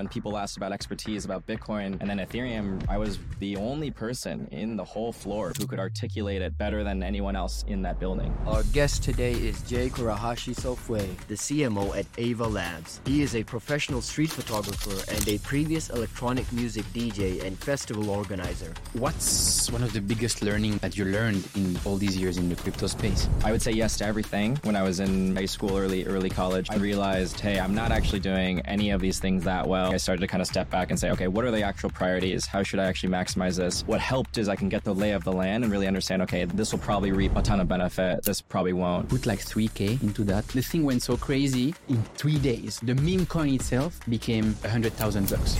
when people asked about expertise about Bitcoin and then Ethereum, I was the only person in the whole floor who could articulate it better than anyone else in that building. Our guest today is Jay Kurahashi Sofue, the CMO at Ava Labs. He is a professional street photographer and a previous electronic music DJ and festival organizer. What's one of the biggest learning that you learned in all these years in the crypto space? I would say yes to everything. When I was in high school, early early college, I realized, hey, I'm not actually doing any of these things that well. I started to kind of step back and say, okay, what are the actual priorities? How should I actually maximize this? What helped is I can get the lay of the land and really understand, okay, this will probably reap a ton of benefit. This probably won't. Put like 3K into that. The thing went so crazy in three days. The meme coin itself became 100,000 bucks.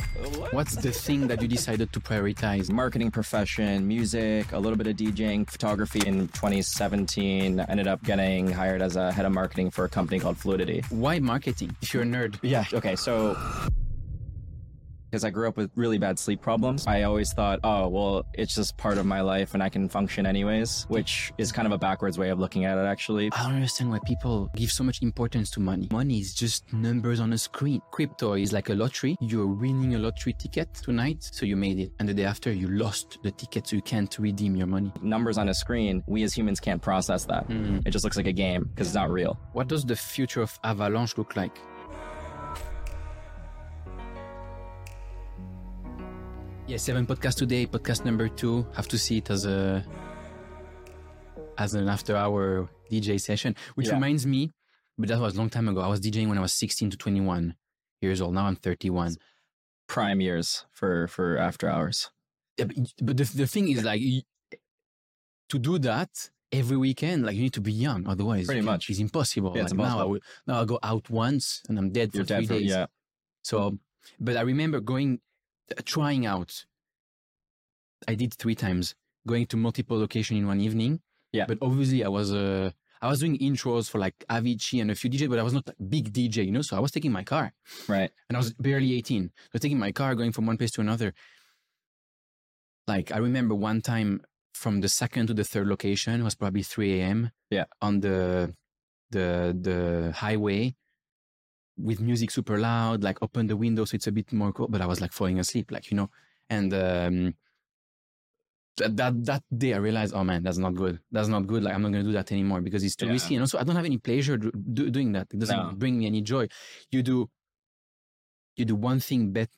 What's the thing that you decided to prioritize? Marketing profession, music, a little bit of DJing, photography. In 2017, ended up getting hired as a head of marketing for a company called Fluidity. Why marketing if you're a nerd? Yeah. Okay. So because I grew up with really bad sleep problems. I always thought, oh, well, it's just part of my life and I can function anyways, which is kind of a backwards way of looking at it, actually. I don't understand why people give so much importance to money. Money is just numbers on a screen. Crypto is like a lottery. You're winning a lottery ticket tonight, so you made it. And the day after, you lost the ticket, so you can't redeem your money. Numbers on a screen, we as humans can't process that. Mm. It just looks like a game because it's not real. What does the future of Avalanche look like? Yeah, seven podcast today, podcast number two. Have to see it as a as an after hour DJ session, which Yeah. reminds me, but that was a long time ago. I was DJing when I was 16 to 21 years old. Now I'm 31. Prime years for for after hours. Yeah, but, but the, the thing is like to do that every weekend, like you need to be young. Otherwise, Pretty much. it's impossible. Yeah, it's like now I impossible. will, now I go out once and I'm dead for You're three dead for days. yeah. So, but I remember going, trying out. I did three times, going to multiple locations in one evening. Yeah. But obviously, I was uh, I was doing intros for like Avicii and a few DJs, but I was not a big DJ, you know. So I was taking my car, Right. and I was barely eighteen. So taking my car, going from one place to another. Like I remember one time from the second to the third location was probably three a.m. Yeah. On the the the highway with music super loud, like open the window so it's a bit more cool. But I was like falling asleep, like you know. And um, that that that day I realized, oh man, that's not good. That's not good. Like I'm not gonna do that anymore because it's too Yeah. risky. And also, I don't have any pleasure do, do, doing that. It doesn't No. bring me any joy. You do you do one thing bet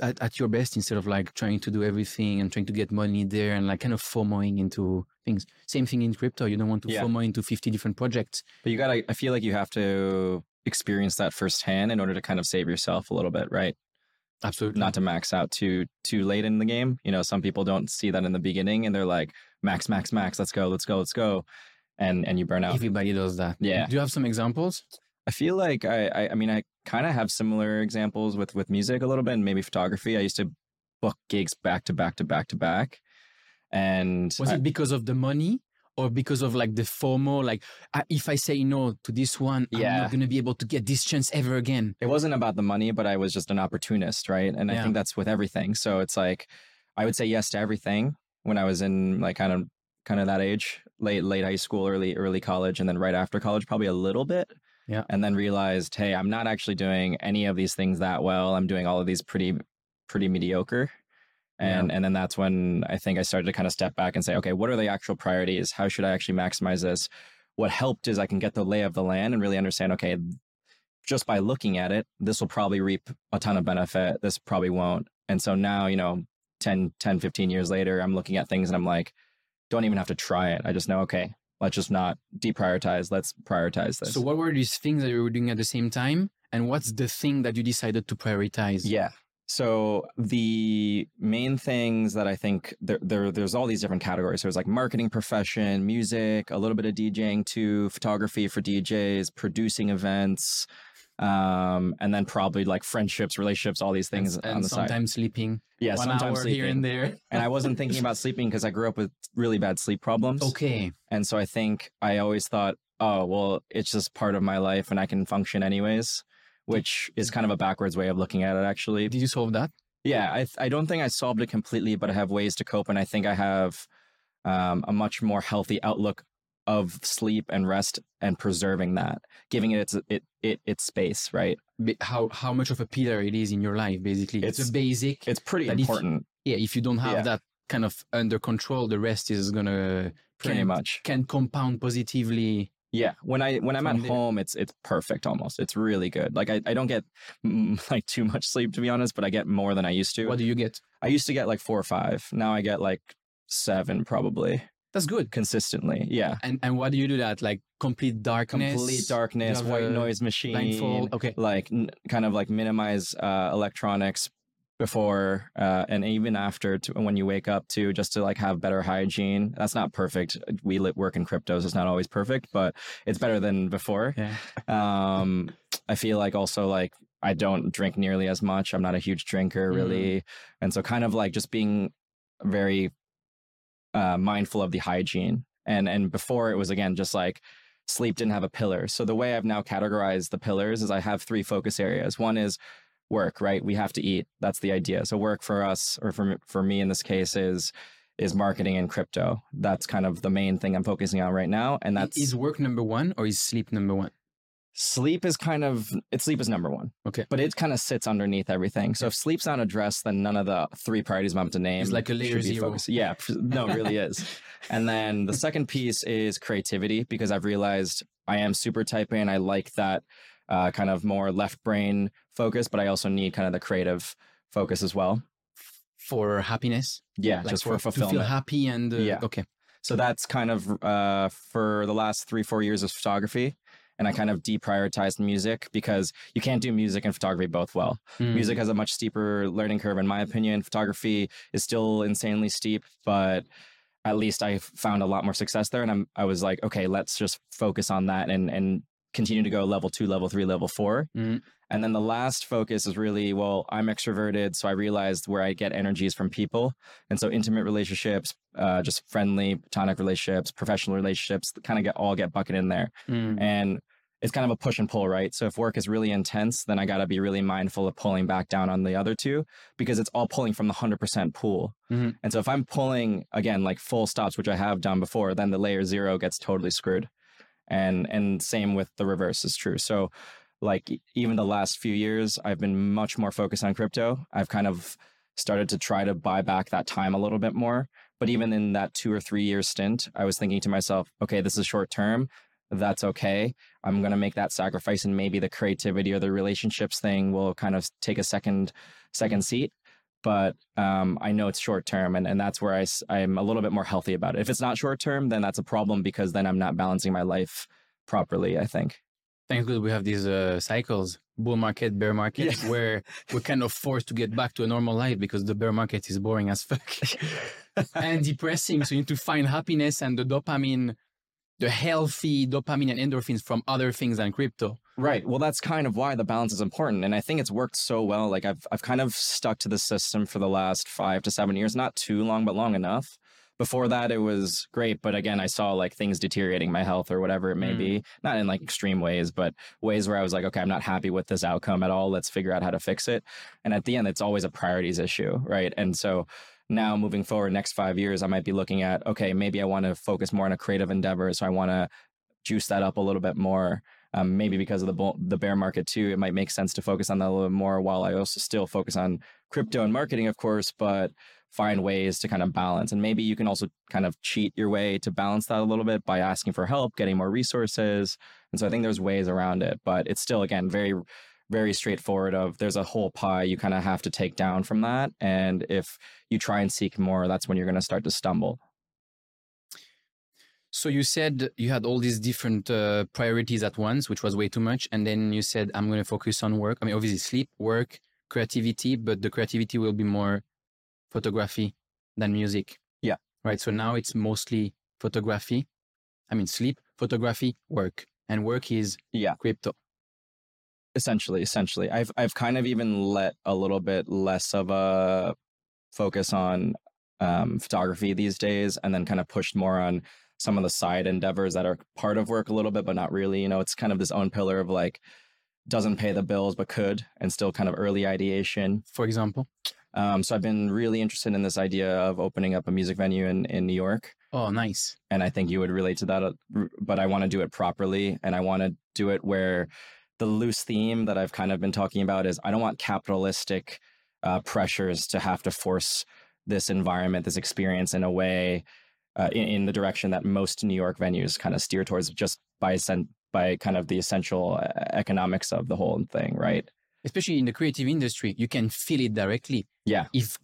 at, at your best instead of like trying to do everything and trying to get money there and like kind of FOMOing into things. Same thing in crypto. You don't want to Yeah. FOMO into 50 different projects. But you gotta I feel like you have to experience that firsthand in order to kind of save yourself a little bit, right? Absolutely. Not to max out too too late in the game. You know, some people don't see that in the beginning and they're like, max, max, max, let's go, let's go, let's go. And and you burn out. Everybody does that. Yeah. Do you have some examples? I feel like I, I, I mean, I kind of have similar examples with with music a little bit, and maybe photography. I used to book gigs back to back to back to back, and Was I- it because of the money or because of like the FOMO? Like, I, if I say no to this one, yeah. I'm not going to be able to get this chance ever again. it wasn't about the money, but I was just an opportunist, right? And I think that's with everything. So it's like I would say yes to everything when I was in like kind of kind of that age, late late high school, early early college, and then right after college, probably a little bit. Yeah. And then realized, hey, I'm not actually doing any of these things that well. I'm doing all of these pretty pretty mediocre. And and then that's when I think I started to kind of step back and say, okay, what are the actual priorities? How should I actually maximize this? What helped is I can get the lay of the land and really understand, okay, just by looking at it, this will probably reap a ton of benefit. This probably won't. And so now, you know, 10, 10, 15 years later, I'm looking at things and I'm like, don't even have to try it. I just know, okay, let's just not deprioritize. Let's prioritize this. So, what were these things that you were doing at the same time? And what's the thing that you decided to prioritize? Yeah. So the main things that I think there, there there's all these different categories. So there's like marketing profession, music, a little bit of DJing too, photography for DJs, producing events, um, and then probably like friendships, relationships, all these things and on the side. sometimes sleeping. Yeah, one sometimes hour sleeping. here and there. and I wasn't thinking about sleeping because I grew up with really bad sleep problems. Okay. And so I think I always thought, oh, well, it's just part of my life and I can function anyways, which is kind of a backwards way of looking at it, actually. Did you solve that? Yeah, I, I don't think I solved it completely, but I have ways to cope. And I think I have um, a much more healthy outlook of sleep and rest and preserving that, giving it its it, it its space, right? How how much of a pillar it is in your life, basically. It's, It's- a basic. It's pretty That if- important, yeah, if you don't have Yeah. that kind of under control, the rest is gonna pretty can, much. can compound positively. Yeah, when I when I'm at home, it's it's perfect almost. It's really good. Like I, I don't get like too much sleep to be honest, but I get more than I used to. What do you get? I used to get like four or five. Now I get like seven probably That's good. consistently. Yeah, And and what do you do that? Like complete darkness, complete darkness, white noise machine, blindfold. Okay. like n- kind of like minimize uh, electronics before uh, and even after to, when you wake up to just to like have better hygiene. That's not perfect. We work in cryptos. It's not always perfect, but it's better than before. Yeah. Um, I feel like also like I don't drink nearly as much. I'm not a huge drinker Mm. really, and so kind of like just being very uh, mindful of the hygiene. And and before it was again just like sleep didn't have a pillar. So the way I've now categorized the pillars is I have three focus areas. One is work, right? We have to eat. That's the idea. So work for us or for for me in this case is is marketing and crypto. That's kind of the main thing I'm focusing on right now. And that's is work number one or is sleep number one? sleep is kind of it sleep is number one. Okay. But it kind of sits underneath everything. So if sleep's not addressed, then none of the three priorities I'm to name. It's like a layer zero. focused. Yeah, no, it really is. And then the second piece is creativity because I've realized I am super type A and I like that uh, kind of more left brain focus, but I also need kind of the creative focus as well. For happiness? Yeah, Like just for, fulfillment. to feel happy and uh, Yeah. okay. So that's kind of uh, for the last three, four years of photography. And I kind of deprioritized music because you can't do music and photography both well. Mm. Music has a much steeper learning curve, in my opinion. Photography is still insanely steep, but at least I found a lot more success there. And I'm, I was like, okay, let's just focus on that and and continue to go level two, level three, level four. Mm. And then the last focus is really, well, I'm extroverted, so I realized where I get energies from people, and so intimate relationships, uh, just friendly, platonic relationships, professional relationships, kind of get all get bucketed in there Mm. and it's kind of a push and pull, right? So if work is really intense, then I got to be really mindful of pulling back down on the other two because it's all pulling from the 100% pool. Mhm. And so if I'm pulling again like full stops, which I have done before, then the layer 0 gets totally screwed. And and same with the reverse is true. So like even the last few years, I've been much more focused on crypto. I've kind of started to try to buy back that time a little bit more. But even in that 2 or 3 year stint, I was thinking to myself, okay, this is short term that's okay. I'm going to make that sacrifice and maybe the creativity or the relationships thing will kind of take a second second seat. But um, I know it's short term, and, and that's where I, I'm a little bit more healthy about it. If it's not short term, then that's a problem because then I'm not balancing my life properly, I think. Thank God we have these uh, cycles, bull market, bear market, Yeah. where we're kind of forced to get back to a normal life because the bear market is boring as fuck and depressing. So you need to find happiness and the dopamine, the healthy dopamine and endorphins from other things than crypto. Right. Well, that's kind of why the balance is important, and I think it's worked so well. Like I've I've kind of stuck to the system for the last five to seven years, not too long, but long enough. Before that, it was great, but again, I saw like things deteriorating my health or whatever it may Mm. be. Not in like extreme ways, but ways where I was like, okay, I'm not happy with this outcome at all. Let's figure out how to fix it. And at the end, it's always a priorities issue, right? And so now moving forward, next five years, I might be looking at okay, maybe I want to focus more on a creative endeavor, so I want to juice that up a little bit more. Um, maybe because of the bull, the bear market too, it might make sense to focus on that a little more. While I also still focus on crypto and marketing, of course, but find ways to kind of balance. And maybe you can also kind of cheat your way to balance that a little bit by asking for help, getting more resources. And so I think there's ways around it, but it's still again very very straightforward of there's a whole pie you kind of have to take down from that and if you try and seek more that's when you're going to start to stumble So you said you had all these different uh, priorities at once, which was way too much. And then you said, I'm going to focus on work. I mean, obviously sleep, work, creativity, but the creativity will be more photography than music. Yeah. Right. So now it's mostly photography. I mean, sleep, photography, work. And work is yeah crypto. essentially essentially i've i've kind of even let a little bit less of a focus on um, photography these days and then kind of pushed more on some of the side endeavors that are part of work a little bit but not really you know it's kind of this own pillar of like doesn't pay the bills but could and still kind of early ideation For example, um, so I've been really interested in this idea of opening up a music venue in, in New York. Oh, nice. and I think you would relate to that. uh, But I want to do it properly, and I want to do it where the loose theme that I've kind of been talking about is I don't want capitalistic uh, pressures to have to force this environment, this experience, in a way uh, in, in the direction that most New York venues kind of steer towards, just by sen- by kind of the essential uh, economics of the whole thing, right? Especially in the creative industry, you can feel it directly. Yeah. If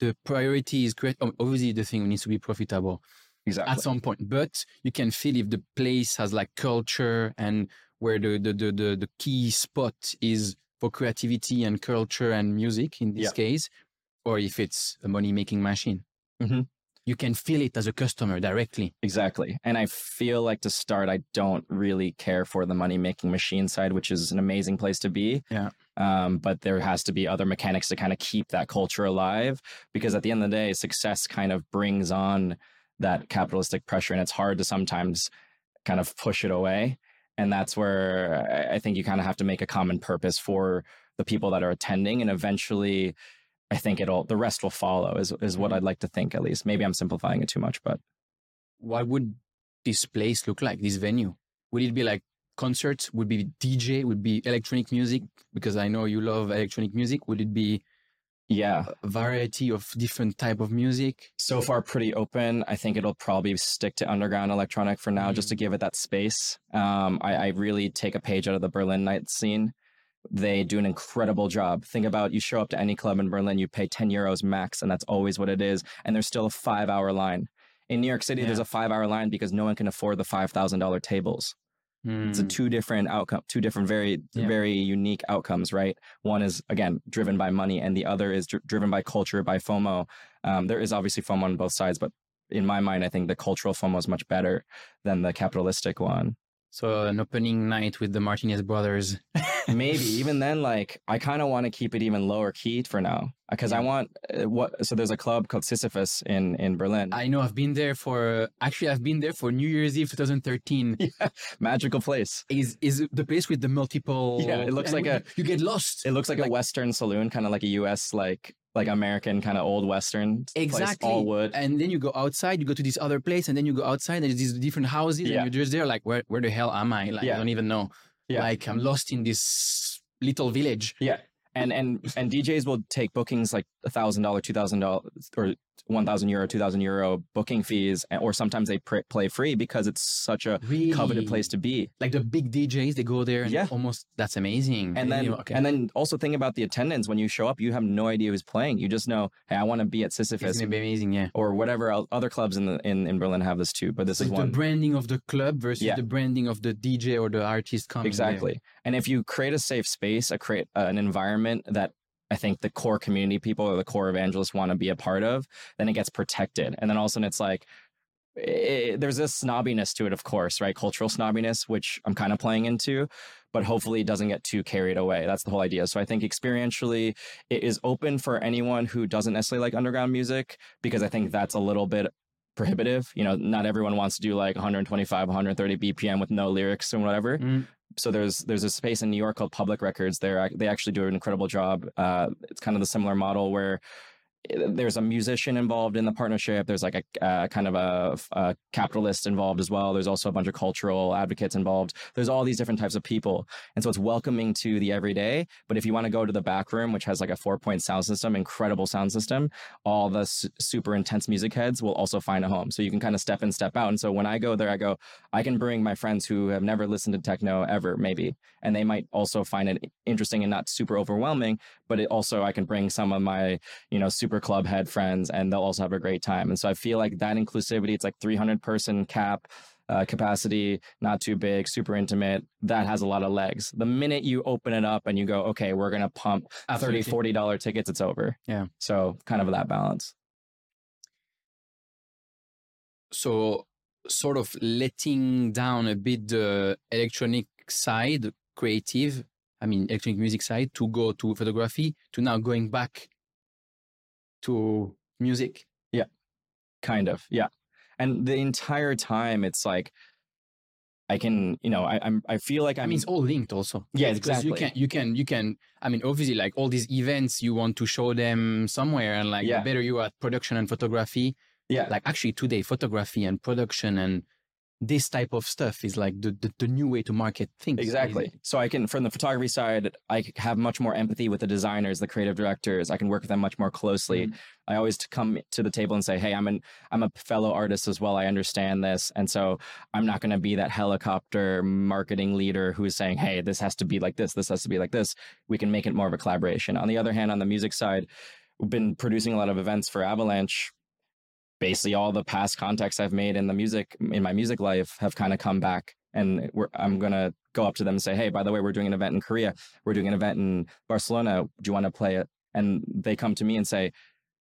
the priority is great, obviously the thing needs to be profitable Exactly. at some point, but you can feel if the place has like culture and where the the the the, the key spot is for creativity and culture and music in this Yeah. case, or if it's a money making machine. Mhm. You can feel it as a customer directly. Exactly. And I feel like to start, I don't really care for the money making machine side, which is an amazing place to be. Yeah. Um, but there has to be other mechanics to kind of keep that culture alive because at the end of the day, success kind of brings on that capitalistic pressure and it's hard to sometimes kind of push it away. And that's where I- I think you kind of have to make a common purpose for the people that are attending. And eventually, I think it'll, the rest will follow, is, is what Mhm. I'd like to think at least. Maybe I'm simplifying it too much, but. What would this place look like? This venue? Would it be like concerts? Would be DJ? Would be electronic music? Because I know you love electronic music. Would it be Yeah, a variety of different type of music? so far pretty open. I think it'll probably stick to underground electronic for now, just to give it that space. Um, I, I really take a page out of the Berlin night scene. They do an incredible job. Think about you show up to any club in Berlin, you pay 10 euros max, and that's always what it is. And there's still a five hour line. In New York City, there's a five hour line because no one can afford the $5,000 tables. It's a Hmm. two different outcome, two different very Yeah. very unique outcomes, right? One is again driven by money, and the other is dr- driven by culture, by FOMO. Um, there is obviously FOMO on both sides, but in my mind, I think the cultural FOMO is much better than the capitalistic one. So an opening night with the Martinez brothers. Maybe even then, like I kind of want to keep it even lower key for now because I want uh, what. So there's a club called Sisyphos in in Berlin. I know I've been there for actually I've been there for New Year's Eve 2013. Magical place. Is is the place with the multiple? Yeah, it looks like a- you get lost. It looks like, Like- a Western saloon, kind of like a U.S. like like American kind of old Western place, Exactly. all wood. And then you go outside, you go to this other place, and then you go outside, and there's these different houses, Yeah. and you're just there, like, where, where the hell am I? Like, Yeah. I don't even know. Yeah. Like, I'm lost in this little village. Yeah. And and and DJs will take bookings like a thousand dollar, two thousand dollars, or one thousand euro, two thousand euro booking fees, or sometimes they pr- play free because it's such a Really coveted place to be. Like the big DJs, they go there, and Yeah. almost that's amazing. And then okay. and then also think about the attendance when you show up. You have no idea who's playing. You just know, hey, I want to be at Sisyphos. it's gonna be amazing, yeah. or whatever el- other clubs in the in, in Berlin have this too. But this So is the one branding of the club versus Yeah. the branding of the DJ or the artist coming there. exactly. And if you create a safe space, a create uh, an environment that I think the core community people or the core evangelists want to be a part of, then it gets protected. And then all of a sudden it's like, eh, there's this snobbiness to it, of course, right? Cultural snobbiness, which I'm kind of playing into, but hopefully it doesn't get too carried away. That's the whole idea. So I think experientially, it is open for anyone who doesn't necessarily like underground music because I think that's a little bit prohibitive. You know, not everyone wants to do like 125, 130 BPM with no lyrics and whatever Mm. So there's there's a space in New York called Public Records. They're they actually do an incredible job. Uh, it's kind of the similar model where there's a musician involved in the partnership. There's like a kind of a, a capitalist involved as well. There's also a bunch of cultural advocates involved. There's all these different types of people, and so it's welcoming to the everyday. But if you want to go to the back room, which has like a four point sound system, incredible sound system, all the su- super intense music heads will also find a home. So you can kind of step in, step out. And so when I go there, I go, I can bring my friends who have never listened to techno ever, maybe, and they might also find it interesting and not super overwhelming. But it also, I can bring some of my, you know, super club head friends, and they'll also have a great time. And so I feel like that inclusivity, it's like 300 person cap. Uh, capacity, not too big, super intimate. That has a lot of legs. The minute you open it up and you go, okay, we're gonna pump 30 $40 tickets, it's over. Yeah. So kind of that balance. so sort of letting down a bit the electronic side, creative, I mean electronic music side, to go to photography, to now going back to music. Yeah kind of yeah and the entire time it's like i can you know I, i'm i feel like I mean, it's all linked also. Yeah, Because You can, you can, you can. I mean, obviously, like all these events, you want to show them somewhere, and like Yeah. the better you are at production and photography, Yeah. Like actually today, photography and production and this type of stuff is like the, the, the new way to market things. Exactly. So I can, from the photography side, I have much more empathy with the designers, the creative directors. I can work with them much more closely. Mhm. I always come to the table and say, "Hey, I'm an I'm a fellow artist as well. I understand this, and so I'm not going to be that helicopter marketing leader who's saying, "Hey, this has to be like this. This has to be like this." We can make it more of a collaboration. On the other hand, on the music side, we've been producing a lot of events for Avalanche. Basically, all the past contacts I've made in the music in my music life have kind of come back, and we're, I'm gonna go up to them and say, "Hey, by the way, we're doing an event in Korea. We're doing an event in Barcelona. Do you want to play it?" And they come to me and say,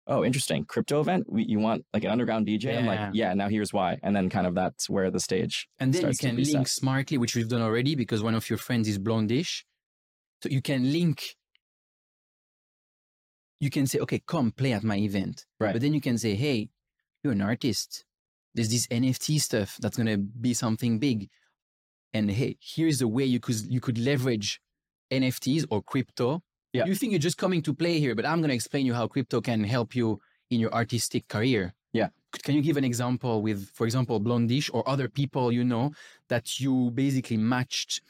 "Oh, interesting, crypto event. We, you want like an underground DJ?" I'm like, "Yeah." Now here's why, and then kind of that's where the stage. And then you can be set. link smartly, which we've done already because one of your friends is Blondish. So you can link. You can say, okay, come play at my event. Right. But then you can say, hey, you're an artist. There's this NFT stuff that's gonna be something big. And hey, here's a way you could you could leverage NFTs or crypto. Yeah. You think you're just coming to play here, but I'm gonna explain you how crypto can help you in your artistic career. Yeah. Can you give an example with, for example, Blondish or other people you know that you basically matched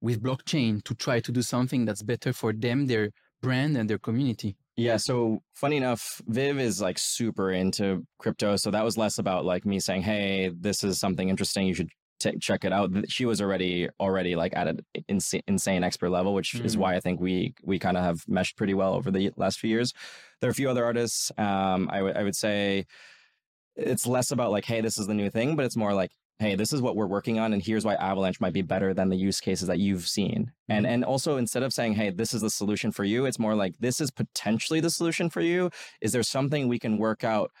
with blockchain to try to do something that's better for them, their brand, and their community? Yeah. So funny enough, Viv is like super into crypto. So that was less about like me saying, "Hey, this is something interesting. You should t- check it out." She was already already like at an insane, insane expert level, which is Mhm. why I think we we kind of have meshed pretty well over the last few years. There are a few other artists. Um, I would I would say it's less about like, "Hey, this is the new thing," but it's more like. Hey, this is what we're working on, and here's why Avalanche might be better than the use cases that you've seen. And and also instead of saying, "Hey, this is the solution for you," it's more like, "This is potentially the solution for you." is there something we can work out?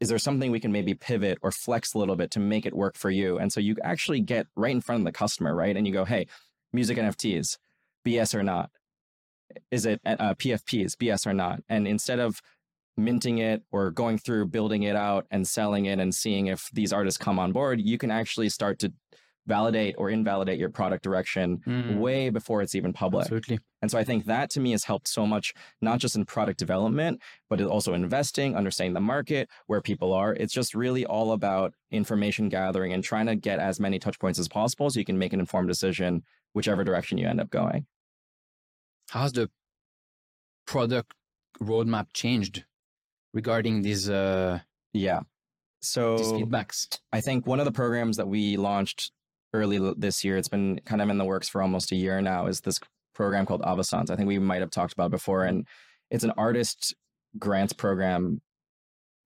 Is there something we can maybe pivot or flex a little bit to make it work for you? And so you actually get right in front of the customer right? And you go hey music nfts bs or not? Is it uh, pfps bs or not? And instead of minting it or going through building it out and selling it and seeing if these artists come on board you can actually start to validate or invalidate your product direction Mm, way before it's even public Absolutely. and so I think that to me has helped so much, not just in product development, but also investing, understanding the market, where people are. It's just really all about information gathering and trying to get as many touch points as possible so you can make an informed decision, whichever direction you end up going. How's the product roadmap changed regarding these uh, Yeah. So these feedbacks? I think one of the programs that we launched early this year, it's been kind of in the works for almost a year now, is this program called Avasans. I think we might have talked about it before, and it's an artist grants program,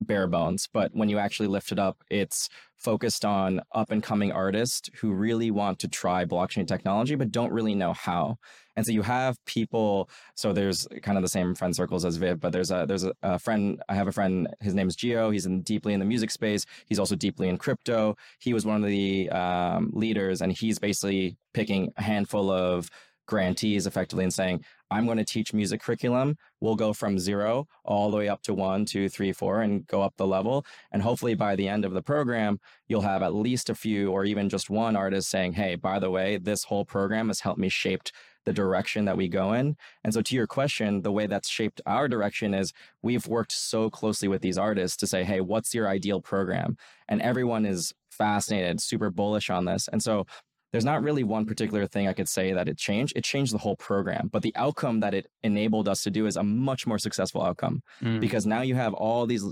bare bones. But when you actually lift it up, it's focused on up and coming artists who really want to try blockchain technology but don't really know how. And so you have people. So there's kind of the same friend circles as Viv, but there's a there's a, a friend. I have a friend. His name is Gio. He's in deeply in the music space. He's also deeply in crypto. He was one of the um, leaders, and he's basically picking a handful of grantees effectively and saying, I'm going to teach music curriculum. We'll go from zero all the way up to one, two, three, four, and go up the level. And hopefully by the end of the program, you'll have at least a few or even just one artist saying, Hey, by the way, this whole program has helped me shape the direction that we go in. And so to your question, the way that's shaped our direction is we've worked so closely with these artists to say, Hey, what's your ideal program? And everyone is fascinated, super bullish on this. And so there's not really one particular thing I could say that it changed. It changed the whole program, but the outcome that it enabled us to do is a much more successful outcome Mm. because now you have all these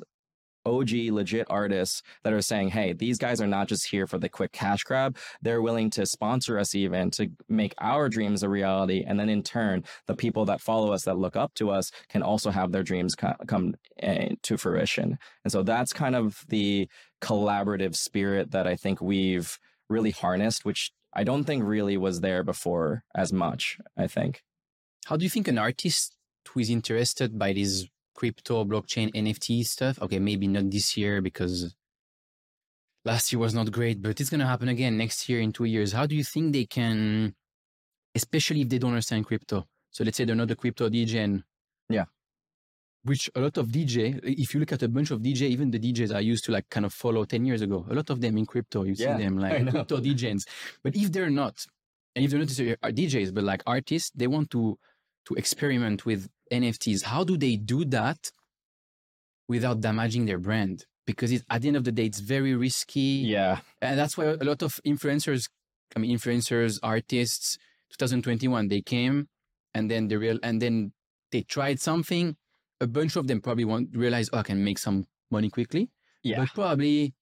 OG legit artists that are saying, hey, these guys are not just here for the quick cash grab. They're willing to sponsor us even to make our dreams a reality. And then in turn, the people that follow us, that look up to us, can also have their dreams come uh, to fruition. And so that's kind of the collaborative spirit that I think we've really harnessed, which I don't think really was there before as much, I think. How do you think an artist who is interested by this crypto, blockchain, NFT stuff? Okay, maybe not this year because last year was not great, but it's going to happen again next year in two years. How do you think they can, especially if they don't understand crypto? So let's say they're not a crypto DJ and Yeah. Which a lot of DJ, if you look at a bunch of DJ, even the DJs I used to like kind of follow 10 years ago, a lot of them in crypto, you Yeah, see them like crypto DJs. But if they're not, and if they're not are uh, DJs, but like artists, they want to to experiment with NFTs. How do they do that without damaging their brand? because at the end of the day, it's very risky. Yeah. And that's why a lot of influencers, I mean, influencers, artists, 2021, they came and then the real, and then they tried something. A bunch of them probably won't realize, oh, I can make some money quickly. Yeah. But probably,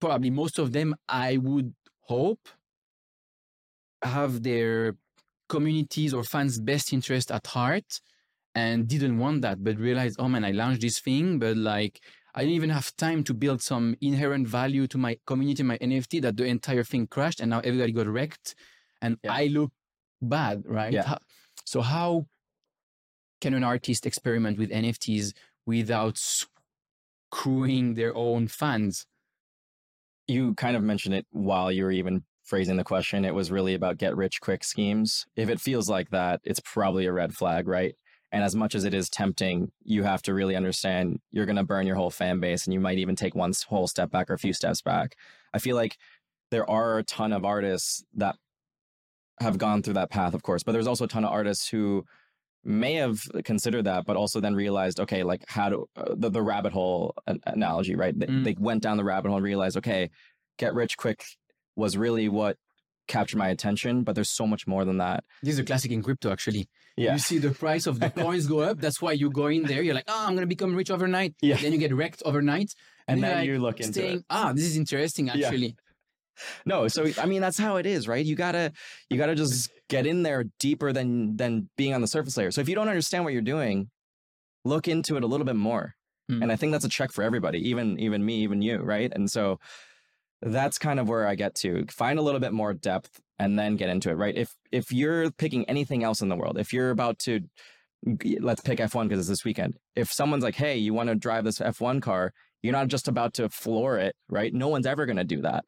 probably most of them, I would hope, have their communities or fans' best interest at heart and didn't want that, but realized, oh man, I launched this thing, but like I didn't even have time to build some inherent value to my community, my NFT, that the entire thing crashed and now everybody got wrecked and Yeah. I look bad, right? Yeah. How- so how can an artist experiment with NFTs without screwing their own fans? you kind of mentioned it while you were even phrasing the question. It was really about get rich quick schemes. If it feels like that, it's probably a red flag, right? And as much as it is tempting, you have to really understand you're going to burn your whole fan base and you might even take one whole step back or a few steps back. I feel like there are a ton of artists that have gone through that path, of course, but there's also a ton of artists who may have considered that, but also then realized, okay, like how to uh, the, the rabbit hole an- analogy, right? They, Mm. they went down the rabbit hole and realized, okay, get rich quick was really what captured my attention, but there's so much more than that. This is a classic in crypto, actually. Yeah. You see the price of the coins go up. That's why you go in there. You're like, oh, I'm going to become rich overnight. Yeah. Then you get wrecked overnight. And you're then like you look into staying, it. ah, this is interesting, Yeah. No, so I mean that's how it is, right? You gotta you gotta just get in there deeper than than being on the surface layer. So if you don't understand what you're doing, look into it a little bit more. Mm. And I think that's a check for everybody, even even me, even you, right? And so that's kind of where I get to. Find a little bit more depth and then get into it, right? If if you're picking anything else in the world, if you're about to let's pick F1 because it's this weekend. If someone's like, "Hey, you want to drive this F1 car?" You're not just about to floor it, right? No one's ever going to do that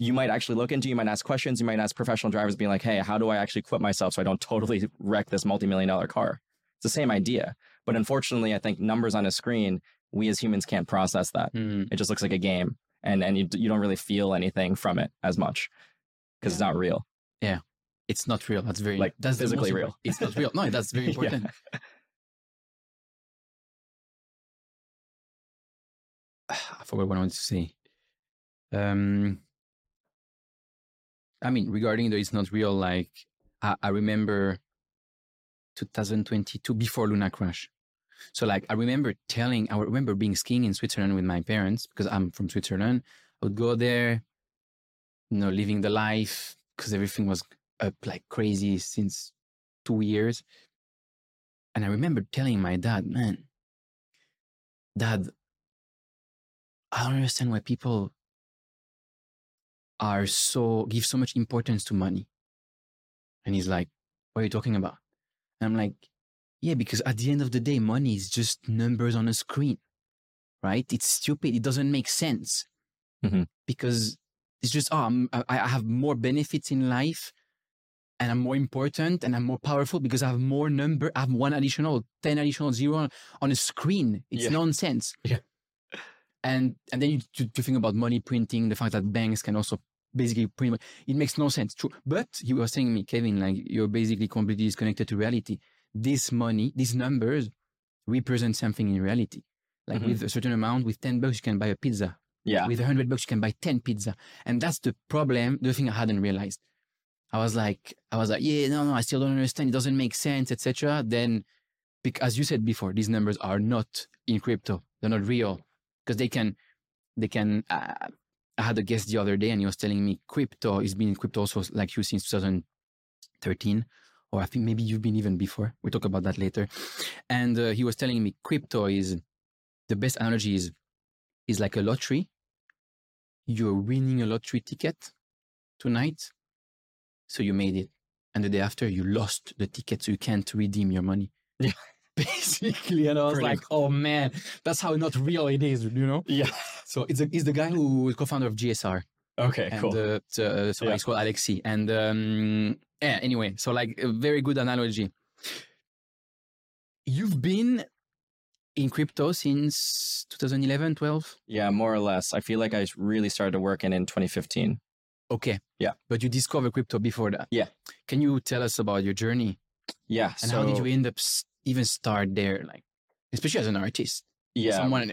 you might actually look into, you might ask questions, you might ask professional drivers being like, hey, how do I actually quit myself so I don't totally wreck this multi-million dollar car? It's the same idea. But unfortunately, I think numbers on a screen, we as humans can't process that. Mm. It just looks like a game and, and you, you don't really feel anything from it as much because it's not real. Yeah. It's not real. That's very Like, that's physically real. It's not real. No, that's very Yeah. important. I forgot what I wanted to say. Um, I mean, regarding the it's not real, like I, I remember 2022 before Luna crash. So like I remember telling, I remember being skiing in Switzerland with my parents because I'm from Switzerland. I would go there, you know, living the life because everything was up like crazy since two years. And I remember telling my dad, man, dad, I don't understand why people are so give so much importance to money. And he's like, What are you talking about? And I'm like, Yeah, because at the end of the day, money is just numbers on a screen, right? It's stupid. It doesn't make sense Mhm. because it's just, oh, I'm, I, I have more benefits in life and I'm more important and I'm more powerful because I have more number, I have one additional, 10 additional zero on a screen. It's Yeah. nonsense. Yeah. And and then you to, to think about money printing, the fact that banks can also basically print, mon- it makes no sense. True. But you were saying to me, Kevin, like you're basically completely disconnected to reality. This money, these numbers represent something in reality. Like Mhm. with a certain amount, with 10 bucks, you can buy a pizza. Yeah. With a hundred bucks, you can buy 10 pizza. And that's the problem, the thing I hadn't realized. I was like, I was like, yeah, no, no, I still don't understand. It doesn't make sense, etc. Then, bec- as you said before, these numbers are not in crypto. They're not real because they can, they can. Uh, I had a guest the other day, and he was telling me crypto. He's been in crypto also like you since 2013, or I think maybe you've been even before. We talk about that later. And uh, he was telling me crypto is the best analogy is is like a lottery. You're winning a lottery ticket tonight, so you made it, and the day after you lost the ticket, so you can't redeem your money. Yeah. Basically, and I was like, "Oh man, that's how not real it is," you know. Yeah. So it's a, he's the guy who is co-founder of GSR, Okay, and cool. uh, it's, uh, so Yeah. it's called Alexi. And um, yeah, anyway, so like a very good analogy. You've been in crypto since 2011, 12. yeah, more or less. I feel like I really started working in 2015. Okay. Yeah. But you discovered crypto before that. Yeah. Can you tell us about your journey Yeah. and so how did you end up even start there? Like, especially as an artist. yeah. someone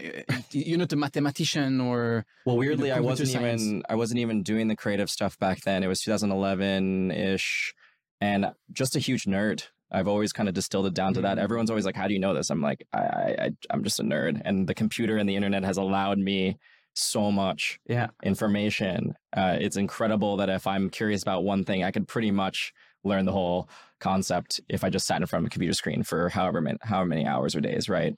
you're not a mathematician or Well, weirdly, I wasn't science. even I wasn't even doing the creative stuff back then. It was 2011 ish, and just a huge nerd. I've always kind of distilled it down to that. Mhm. Everyone's always like, "How do you know this?" I'm like, I, I, I I'm just a nerd, and the computer and the internet has allowed me so much yeah information. Uh, it's incredible that if I'm curious about one thing, I could pretty much learn the whole concept if I just sat in front of a computer screen for however many, however many hours or days, right?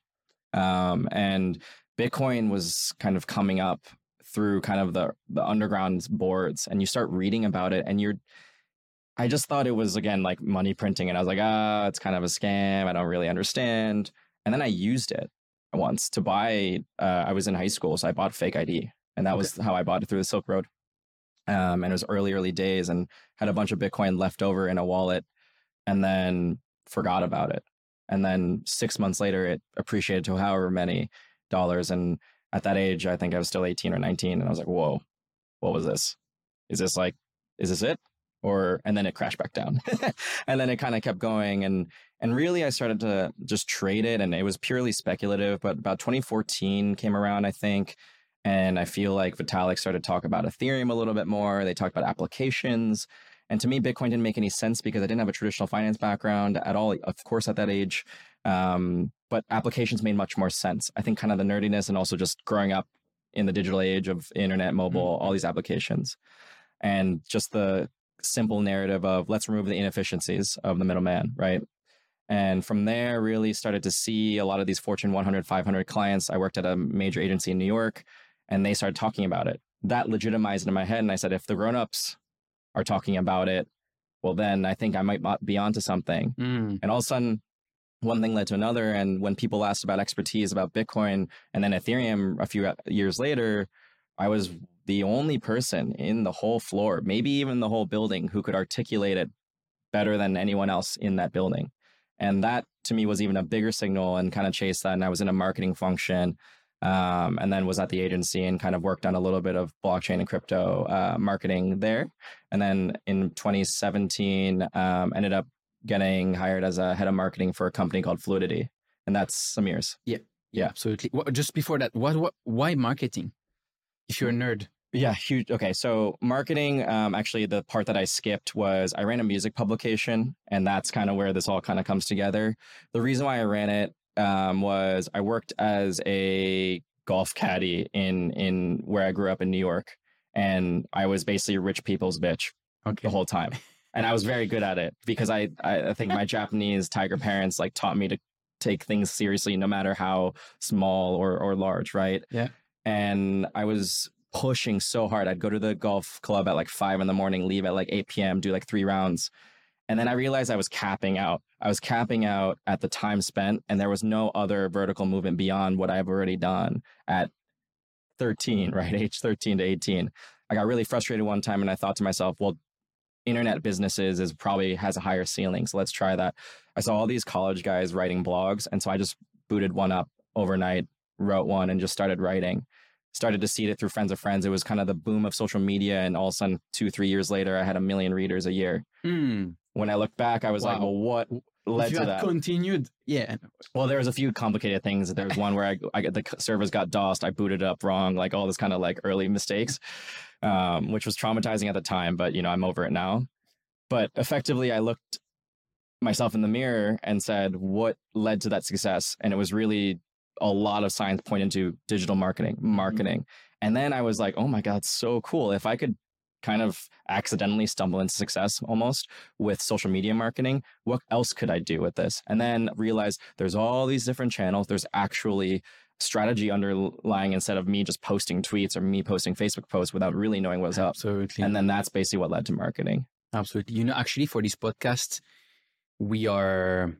Um, and Bitcoin was kind of coming up through kind of the the underground boards, and you start reading about it, and you're. I just thought it was again like money printing, and I was like, ah, it's kind of a scam. I don't really understand. And then I used it once to buy. Uh, I was in high school, so I bought fake ID, and that was how I bought it through the Silk Road. Um, and it was early, early days, and had a bunch of Bitcoin left over in a wallet, and then forgot about it. And then six months later, it appreciated to however many dollars. And at that age, I think I was still 18 or 19, and I was like, "Whoa, what was this? Is this like, is this it?" Or and then it crashed back down, and then it kind of kept going, and and really I started to just trade it, and it was purely speculative. But about 2014 came around, I think, and I feel like Vitalik started to talk about Ethereum a little bit more. They talked about applications. And to me, Bitcoin didn't make any sense because I didn't have a traditional finance background at all, of course, at that age. Um, but applications made much more sense. I think kind of the nerdiness and also just growing up in the digital age of internet, mobile, all these applications, and just the simple narrative of let's remove the inefficiencies of the middleman, right? And from there, really started to see a lot of these Fortune 100, 500 clients. I worked at a major agency in New York, and they started talking about it. That legitimized it in my head, and I said, if the grown-ups are talking about it, well, then I think I might be onto something. Mm. And all of a sudden, one thing led to another. And when people asked about expertise about Bitcoin and then Ethereum a few years later, I was the only person in the whole floor, maybe even the whole building, who could articulate it better than anyone else in that building. And that to me was even a bigger signal and kind of chased that. And I was in a marketing function um, and then was at the agency and kind of worked on a little bit of blockchain and crypto uh, marketing there. And then in 2017, um, ended up getting hired as a head of marketing for a company called Fluidity. And that's Samir's. Yeah, Yeah. absolutely. What, just before that, what, what, why marketing? If you're a nerd, Yeah, huge. Okay, so marketing. Um, actually, the part that I skipped was I ran a music publication, and that's kind of where this all kind of comes together. The reason why I ran it um, was I worked as a golf caddy in in where I grew up in New York, and I was basically rich people's bitch okay, the whole time, and I was very good at it because I I, I think my Japanese tiger parents like taught me to take things seriously, no matter how small or or large, right? Yeah. And I was pushing so hard. I'd go to the golf club at like five in the morning, leave at like eight p.m., do like three rounds, and then I realized I was capping out. I was capping out at the time spent, and there was no other vertical movement beyond what I've already done at 13, right? Age 13 to 18. I got really frustrated one time and I thought to myself, well, internet businesses is probably has a higher ceiling. So let's try that. I saw all these college guys writing blogs. And so I just booted one up overnight, wrote one and just started writing. Started to see it through friends of friends. It was kind of the boom of social media. And all of a sudden, two, three years later, I had a million readers a year. Hmm. When I look back, I was like, well, what led to had that? continued, yeah, Well, there was a few complicated things. There was one where I, I the servers got DOSed, I booted up wrong, like all this kind of like early mistakes, um, which was traumatizing at the time. But you know, I'm over it now. But effectively, I looked myself in the mirror and said, "What led to that success?" And it was really a lot of science pointed to digital marketing, marketing. And then I was like, "Oh my god, so cool! If I could." Kind of accidentally stumble into success almost with social media marketing what else could i do with this and then realize there's all these different channels there's actually strategy underlying instead of me just posting tweets or me posting facebook posts without really knowing what's up absolutely. and then that's basically what led to marketing Absolutely. You know, actually, for this podcast, we are.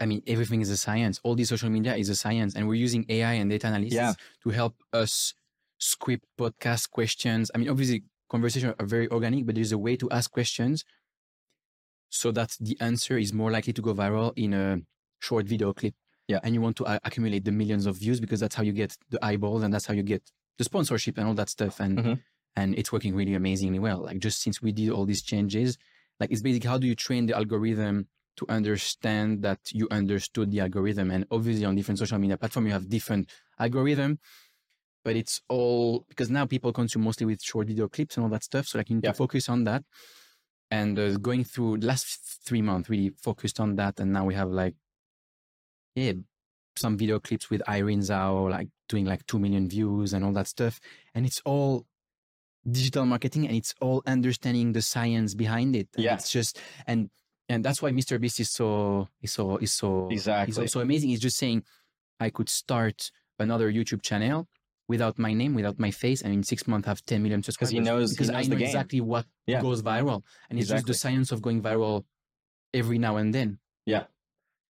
I mean, everything is a science. All these social media is a science, and we're using AI and data analysis Yeah. to help us script podcast questions. I mean, obviously, conversations are very organic, but there's a way to ask questions so that the answer is more likely to go viral in a short video clip. Yeah. And you want to uh, accumulate the millions of views because that's how you get the eyeballs and that's how you get the sponsorship and all that stuff. And Mhm. and it's working really amazingly well. Like just since we did all these changes, like it's basically how do you train the algorithm to understand that you understood the algorithm. And obviously, on different social media platforms, you have different algorithm, but it's all because now people consume mostly with short video clips and all that stuff. So like you need Yeah. to focus on that. And uh, going through the last three months, really focused on that. And now we have like, yeah, some video clips with Irene Zhao, like doing like 2 million views and all that stuff. And it's all digital marketing and it's all understanding the science behind it. And Yeah. It's just, and, and that's why Mr. Beast is so, is so, is so, he's Exactly. so, so amazing. He's just saying, I could start another YouTube channel without my name, without my face, and in six months have 10 million subscribers. Because he knows- he because knows I the know exactly what Yeah. goes viral. And it's just the science of going viral every now and then. Yeah,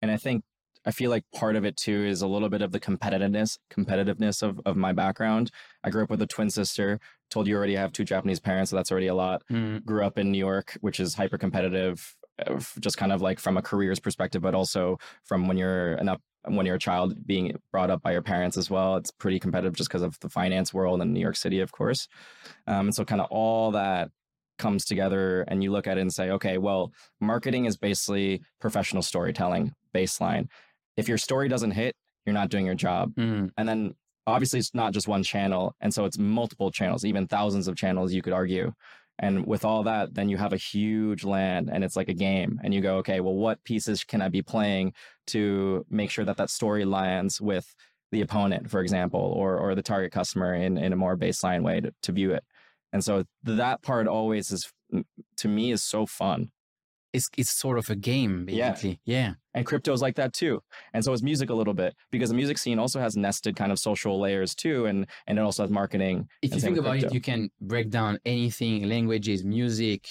and I think I feel like part of it too is a little bit of the competitiveness competitiveness of, of my background. I grew up with a twin sister. Told you already I have two Japanese parents, so that's already a lot. Grew up in New York, which is hyper competitive, uh, just kind of like from a careers perspective, but also from when you're an up when you're a child being brought up by your parents as well. It's pretty competitive just because of the finance world in New York City, of course. Um, and so kind of all that comes together and you look at it and say, okay, well, marketing is basically professional storytelling baseline. If your story doesn't hit, you're not doing your job. Mm. And then obviously it's not just one channel. And so it's multiple channels, even thousands of channels, you could argue. And with all that, then you have a huge land and it's like a game. And you go, okay, well, what pieces can I be playing to make sure that that story lands with the opponent, for example, or, or the target customer in, in a more baseline way to, to view it. And so that part always is, to me, is so fun. It's, it's sort of a game, basically. Yeah. yeah. And crypto's like that too. And so is music a little bit because the music scene also has nested kind of social layers too. And, and it also has marketing. If you think about it, you can break down anything languages, music,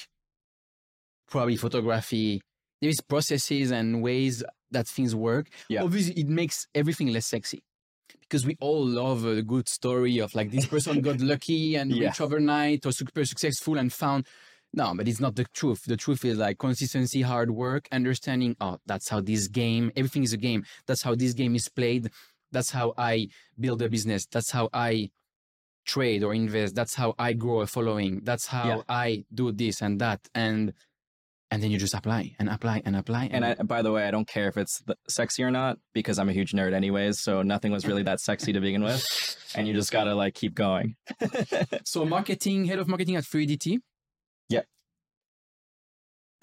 probably photography. There is processes and ways that things work. Yeah. Obviously, it makes everything less sexy because we all love a good story of like this person got lucky and Yeah. rich overnight or super successful and found. No, but it's not the truth. The truth is like consistency, hard work, understanding. Oh, that's how this game. Everything is a game. That's how this game is played. That's how I build a business. That's how I trade or invest. That's how I grow a following. That's how Yeah. I do this and that. And and then you just apply and apply and apply. And I, by the way, I don't care if it's sexy or not because I'm a huge nerd anyways. So nothing was really that sexy to begin with. And you just got to like keep going. so marketing, head of marketing at 3DT.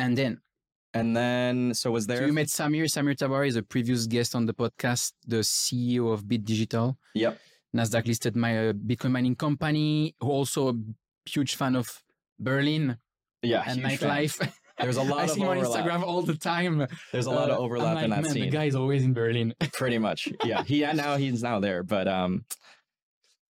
Yeah. And then and then, so was so there? you met Samir. Samir Tabari is a previous guest on the podcast, the CEO of Bit Digital, yep. Nasdaq listed my uh, Bitcoin mining company, who also a huge fan of Berlin Yeah. and nightlife. There's a lot I of see him on. Instagram all the time. There's a lot Uh, of I'm overlap like, in that man, scene. The guy is always in Berlin. pretty much yeah he and now he's now there but um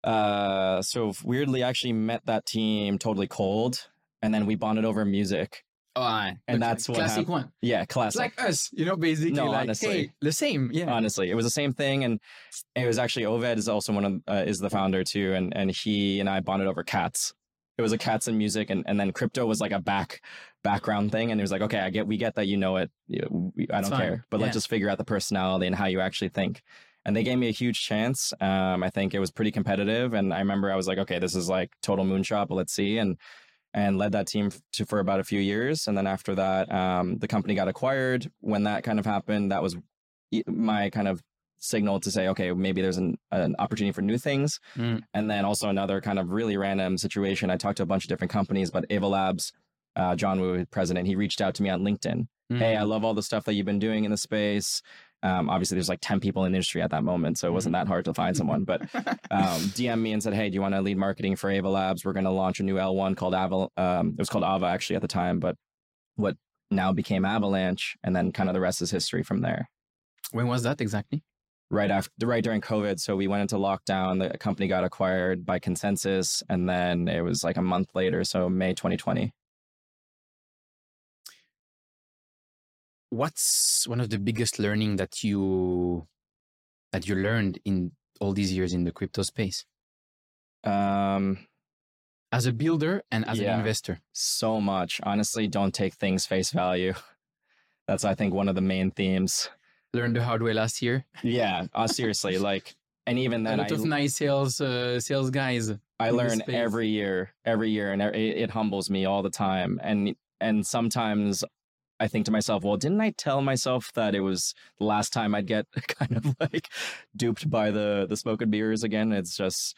uh so weirdly I actually met that team totally cold and then we bonded over music Oh, aye. And that's what classic happened. one. yeah classic like us, you know, basically. No, like, honestly. hey, the same. Yeah. honestly it was the same thing and it was actually oved is also one of uh, is the founder too and and he and i bonded over cats it was a cats and music and, and then crypto was like a back background thing and it was like okay i get we get that you know it we- i don't fine. care but Yeah. let's just figure out the personality and how you actually think and they gave me a huge chance um, i think it was pretty competitive and i remember i was like okay this is like total moonshot but let's see and and led that team to, for about a few years and then after that um, the company got acquired when that kind of happened that was my kind of signal to say, okay, maybe there's an, an opportunity for new things. Mm. And then also another kind of really random situation. I talked to a bunch of different companies, but Ava Labs, uh, John Wu, president, he reached out to me on LinkedIn. Mm. Hey, I love all the stuff that you've been doing in the space. Um, obviously, there's like 10 people in the industry at that moment, so it wasn't that hard to find someone. But um, DM me and said, "Hey, do you want to lead marketing for Ava Labs? We're going to launch a new L1 called Ava. Um, it was called Ava actually at the time, but what now became Avalanche, and then kind of the rest is history from there. when was that exactly? Right after, right during COVID, so we went into lockdown. The company got acquired by ConsenSys, and then it was like a month later, so May 2020. What's one of the biggest learning that you that you learned in all these years in the crypto space Um, as a builder and as Yeah. an investor? so much. Honestly, don't take things face value. That's I think one of the main themes. Learned the hard way last year. Yeah, uh, seriously, like, and even a then, lot I of nice sales uh, sales guys. I learn every year, every year, and it, it humbles me all the time. And and sometimes I think to myself, well, didn't I tell myself that it was the last time I'd get kind of like duped by the the smoke and mirrors again? It's just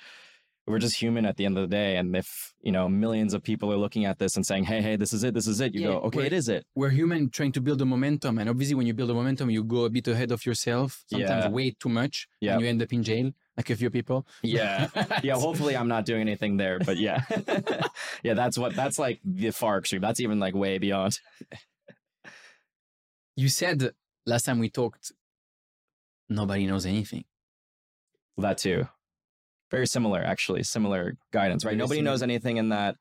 we're just human at the end of the day. And if you know millions of people are looking at this and saying, "Hey, hey, this is it, this is it," you Yeah, go, "Okay, it is it." we're human trying to build a momentum and obviously when you build a momentum you go a bit ahead of yourself sometimes Yeah. way too much Yeah. and you end up in jail like a few people Yeah, yeah. Hopefully, I'm not doing anything there, but yeah, yeah. That's what that's like the far extreme. That's even like way beyond. You said last time we talked nobody knows anything That too. Very similar, actually. Similar guidance, right? Very Nobody similar. knows anything in that.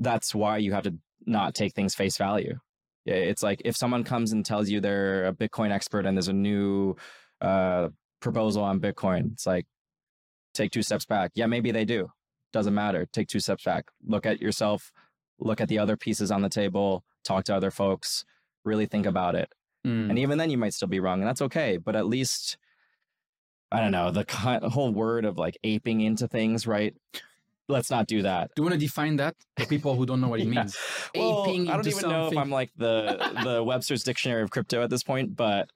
That's why you have to not take things face value. Yeah, It's like if someone comes and tells you they're a Bitcoin expert and there's a new uh, proposal on Bitcoin, it's like take two steps back. Yeah, maybe they do. Doesn't matter. Take two steps back. Look at yourself. Look at the other pieces on the table. Talk to other folks. Really think about it. Mm. And even then, you might still be wrong, and that's okay. But at least, I don't know, the whole word of like aping into things, right? Let's not do that. do you want to define that for people who don't know what it Yeah. means Well, Aping I don't even know if. I'm like the the Webster's Dictionary of crypto at this point, but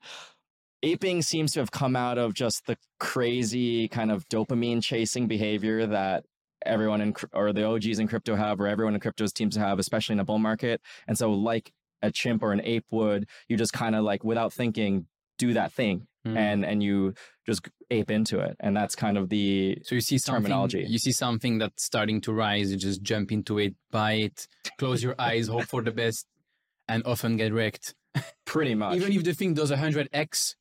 aping seems to have come out of just the crazy kind of dopamine chasing behavior that everyone in or the OGs in crypto have, or everyone in crypto seems to have, especially in a bull market. And so, like a chimp or an ape would, you just kind of like without thinking do that thing, Mm. and and you just ape into it, and that's kind of the so you see something terminology. you see something that's starting to rise you just jump into it buy it close your eyes hope for the best and often get wrecked pretty much. even if the thing does 100x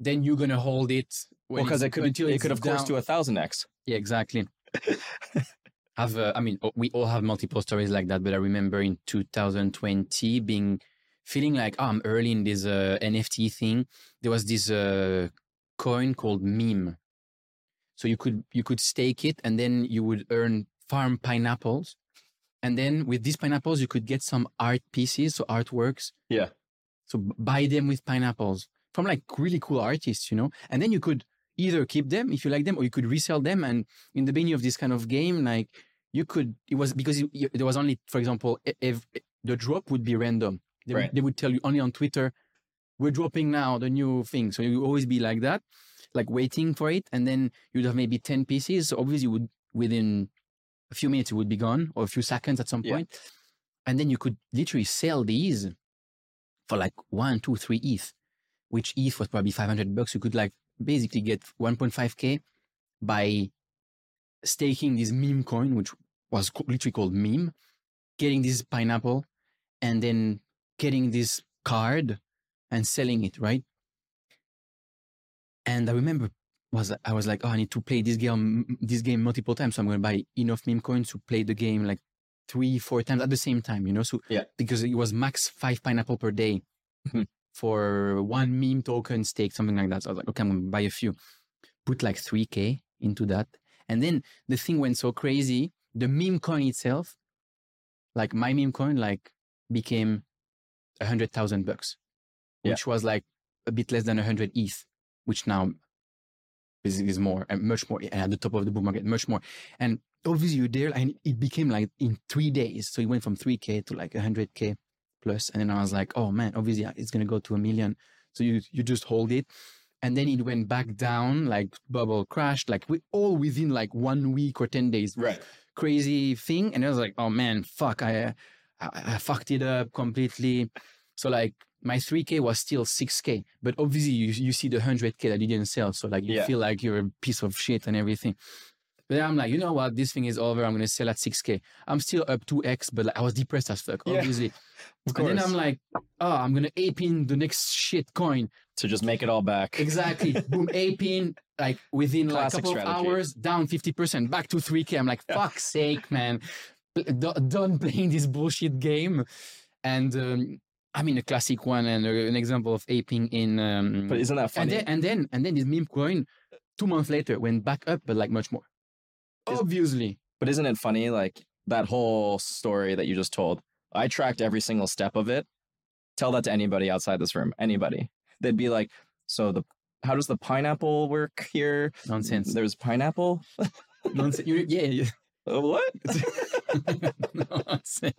then you're gonna hold it because it's- it could until it could of course down. do a thousand x. Yeah, exactly. have uh, I mean, we all have multiple stories like that, but I remember in 2020 being feeling like oh, I'm early in this uh, NFT thing. There was this uh, coin called meme, so you could you could stake it, and then you would earn farm pineapples, and then with these pineapples you could get some art pieces, so artworks. Yeah. So buy them with pineapples from like really cool artists, you know, and then you could either keep them if you like them or you could resell them and in the beginning of this kind of game like you could it was because you, you- there was only for example i- if the drop would be random. They, Right. would, they would tell you only on twitter we're dropping now the new thing. So you always be like that like waiting for it. And then you'd have maybe 10 pieces. So obviously you would within a few minutes it would be gone or a few seconds at some Yeah. point. And then you could literally sell these for like one two three eth which eth was probably 500 bucks. You could like basically get 1.5k by staking this meme coin, which was literally called meme, getting this pineapple, and then getting this card and selling it, right? And I remember was I was like, oh, I need to play this game this game multiple times, so I'm going to buy enough meme coins to play the game like three, four times at the same time, you know? So Yeah. because it was max five pineapple per day Mhm. for one meme token stake, something like that. So I was like, okay, I'm going to buy a few, put like 3K into that. And then the thing went so crazy. The meme coin itself, like my meme coin, like became a hundred thousand bucks, Yeah. which was like a bit less than a hundred ETH, which now is, is more and much more and at the top of the bull market, much more. And obviously there and it became like in three days. So it went from 3K to like a 100K plus. And then I was like, oh man, obviously it's going to go to a million. So you, you just hold it. And then it went back down, like bubble crashed, like we all within like one week or 10 days. Right. Crazy thing. And I was like, oh man, fuck, I, I, I fucked it up completely. So like my 3K was still 6K, but obviously you, you see the 100K that you didn't sell. So like you Yeah. feel like you're a piece of shit and everything. But then I'm like, you know what? This thing is over. I'm going to sell at 6K. I'm still up 2X, but like, I was depressed as fuck, Yeah. obviously. Of And then. I'm like, oh, I'm going to ape in the next shit coin. to just make it all back. Exactly. Boom, ape in, like within like a Classic couple of hours, down 50%, back to 3K. I'm like, fuck's sake, man. D- Done playing this bullshit game. And um, I mean, a classic one and a- an example of aping in. Um, But isn't that and funny? then, and then, and then this meme coin, two months later, went back up, but like much more. Obviously. But isn't it funny? Like that whole story that you just told. I tracked every single step of it. Tell that to anybody outside this room. Anybody. They'd be like, "So the how does the pineapple work here? Nonsense. There's pineapple. Nonsense. You, yeah, yeah. Uh, what? no,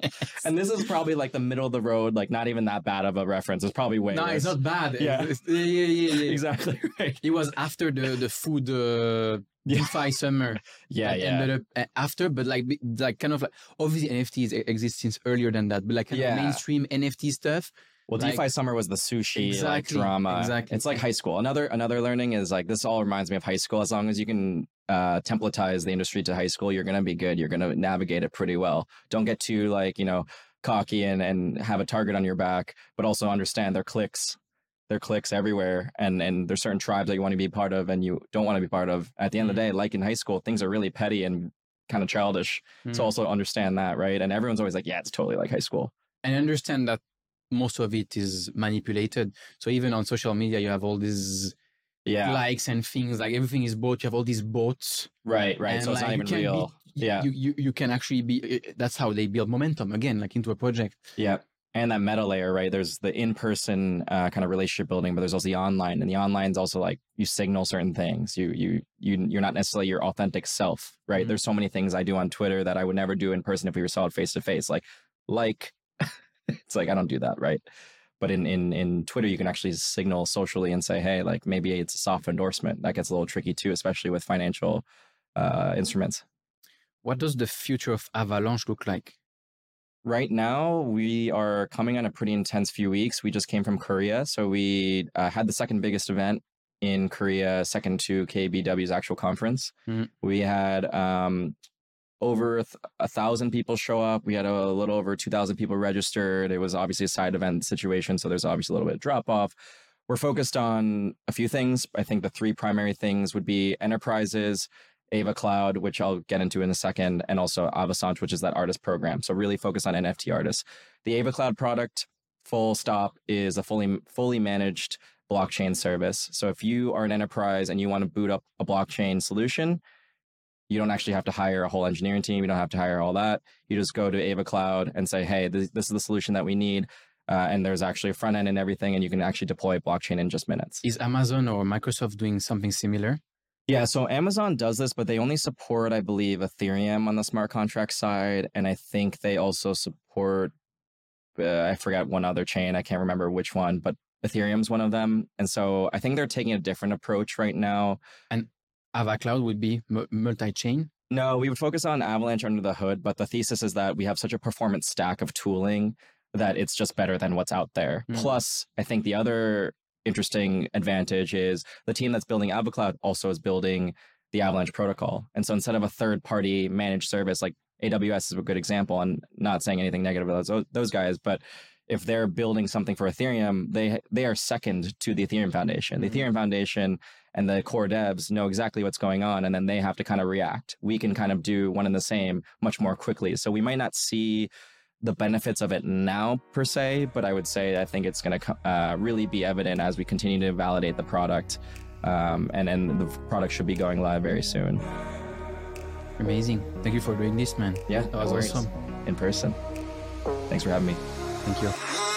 and this is probably like the middle of the road, like not even that bad of a reference. It's probably way. no, worse. it's not bad. Yeah. It's- yeah, yeah, yeah, yeah. exactly right. It was after the the food uh, Yeah. DeFi summer. Yeah, that yeah, Ended up uh, after, but like like kind of like obviously NFTs exist since earlier than that, but like kind Yeah. of mainstream NFT stuff. Well, Like- DeFi summer was the sushi like drama. exactly. It's like high school. Another another learning is like this all reminds me of high school. As long as you can uh, templatize the industry to high school, you're gonna be good. You're gonna navigate it pretty well. Don't get too like you know cocky and and have a target on your back, but also understand their clicks. Their clicks everywhere, and and there's certain tribes that you want to be part of, and you don't want to be part of. At the end of the day, like in high school, things are really petty and kind of childish. So Mm. also understand that, right? And everyone's always like, "Yeah, it's totally like high school." and understand that most of it is manipulated. So even on social media, you have all these Yeah, likes and things. Like everything is bought. You have all these bots. right, right. so it's like, not even can be- real. Yeah. You, you you can actually be. uh, That's how they build momentum again, like into a project. Yeah. And that meta layer, right? There's the in person uh, kind of relationship building, but there's also the online. And the online is also like you signal certain things. You, you, you, you're not necessarily your authentic self, right? Mhm. There's so many things I do on Twitter that I would never do in person if we were solid face to face. Like, like, it's like, I don't do that, right? But in, in, in Twitter, you can actually signal socially and say, hey, like maybe it's a soft endorsement. That gets a little tricky too, especially with financial uh, instruments. What does the future of Avalanche look like? Right now, we are coming on a pretty intense few weeks. We just came from Korea. So we uh, had the second biggest event in Korea, second to KBW's actual conference. Mhm. We had um, over th- a thousand people show up. We had a little over 2,000 people registered. It was obviously a side event situation. So there's obviously a little bit of drop off. We're focused on a few things. I think the three primary things would be enterprises, Ava Cloud, which I'll get into in a second, and also Avasant, which is that artist program. So really focus on NFT artists. The Ava Cloud product, full stop, is a fully fully managed blockchain service. So if you are an enterprise and you want to boot up a blockchain solution, you don't actually have to hire a whole engineering team. You don't have to hire all that. You just go to Ava Cloud and say, "Hey, this, this is the solution that we need." Uh, and there's actually a front end and everything, and you can actually deploy blockchain in just minutes. Is Amazon or Microsoft doing something similar? Yeah, so Amazon does this, but they only support, I believe, Ethereum on the smart contract side, and I think they also support. Uh, I forgot one other chain. I can't remember which one, but Ethereum's one of them. And so I think they're taking a different approach right now. Ava Cloud would be mu- multi-chain. No, we would focus on Avalanche under the hood, but the thesis is that we have such a performance stack of tooling that it's just better than what's out there. Mm. Plus, I think the other interesting advantage is the team that's building AvaCloud also is building the Avalanche protocol. And so instead of a third party managed service, like AWS is a good example, and not saying anything negative about those, those guys, but if they're building something for Ethereum, they they are second to the Ethereum Foundation. The Mhm. Ethereum Foundation and the core devs know exactly what's going on, and then they have to kind of react. We can kind of do one and the same much more quickly. So we might not see the benefits of it now per se, but I would say I think it's going to uh, really be evident as we continue to validate the product, um, and and the product should be going live very soon. Amazing. Thank you for doing this, man. Yeah, That was awesome. in person. Thanks for having me. Thank you.